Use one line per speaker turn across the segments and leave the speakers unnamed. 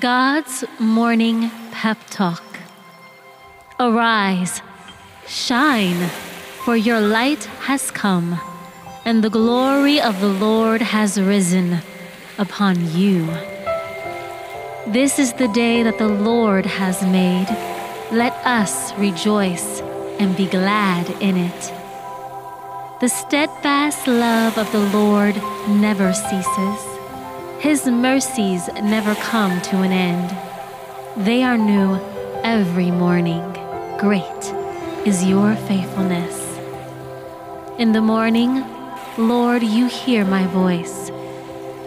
God's morning pep talk. Arise, shine, for your light has come, and the glory of the Lord has risen upon you. This is the day that the Lord has made. Let us rejoice and be glad in it. The steadfast love of the Lord never ceases. His mercies never come to an end. They are new every morning. Great is your faithfulness. In the morning, Lord, you hear my voice.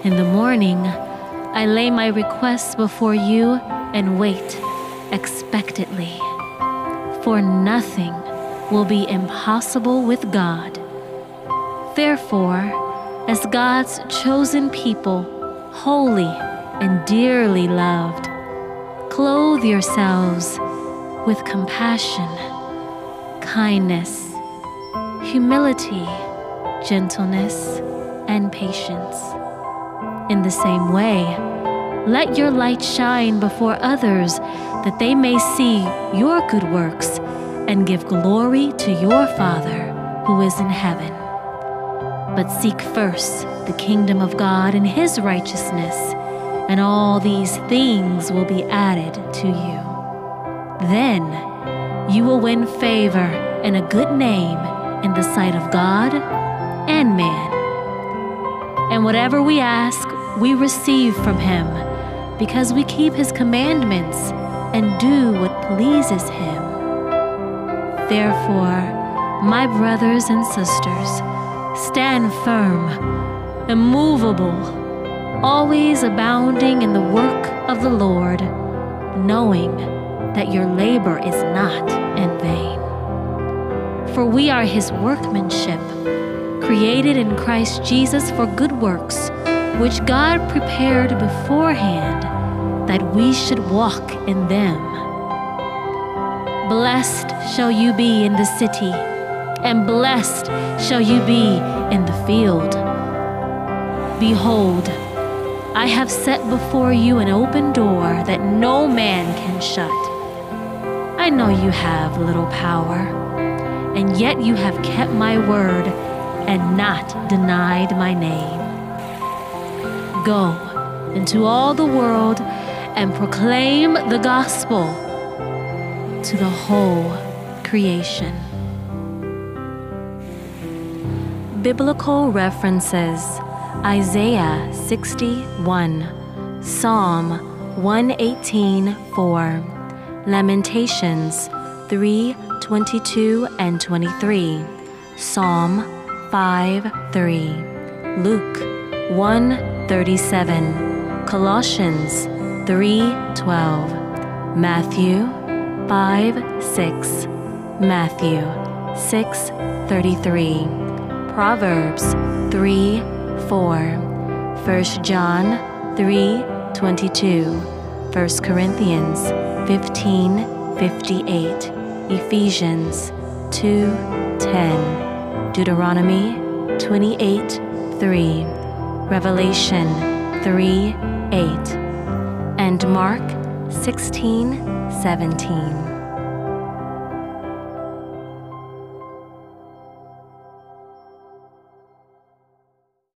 In the morning, I lay my requests before you and wait expectantly. For nothing will be impossible with God. Therefore, as God's chosen people, holy and dearly loved. Clothe yourselves with compassion, kindness, humility, gentleness, and patience. In the same way, let your light shine before others that they may see your good works and give glory to your Father who is in heaven. But seek first the kingdom of God and his righteousness, and all these things will be added to you. Then you will win favor and a good name in the sight of God and man. And whatever we ask, we receive from him, because we keep his commandments and do what pleases him. Therefore, my brothers and sisters, Stand firm, immovable, always abounding in the work of the Lord, knowing that your labor is not in vain. For we are his workmanship, created in Christ Jesus for good works, which God prepared beforehand that we should walk in them. Blessed shall you be in the city and blessed shall you be in the field. Behold, I have set before you an open door that no man can shut. I know you have little power, and yet you have kept my word and not denied my name. Go into all the world and proclaim the gospel to the whole creation. Biblical references Isaiah 61, Psalm 118 4, Lamentations 3 22 and 23, Psalm 5 3, Luke 1 37, Colossians 3 12, Matthew 5 6, Matthew 6 33. Proverbs 3 4, 1 John 3 22, 1 Corinthians 15 58, Ephesians 2 10, Deuteronomy 28 3, Revelation 3 8, and Mark 16 17.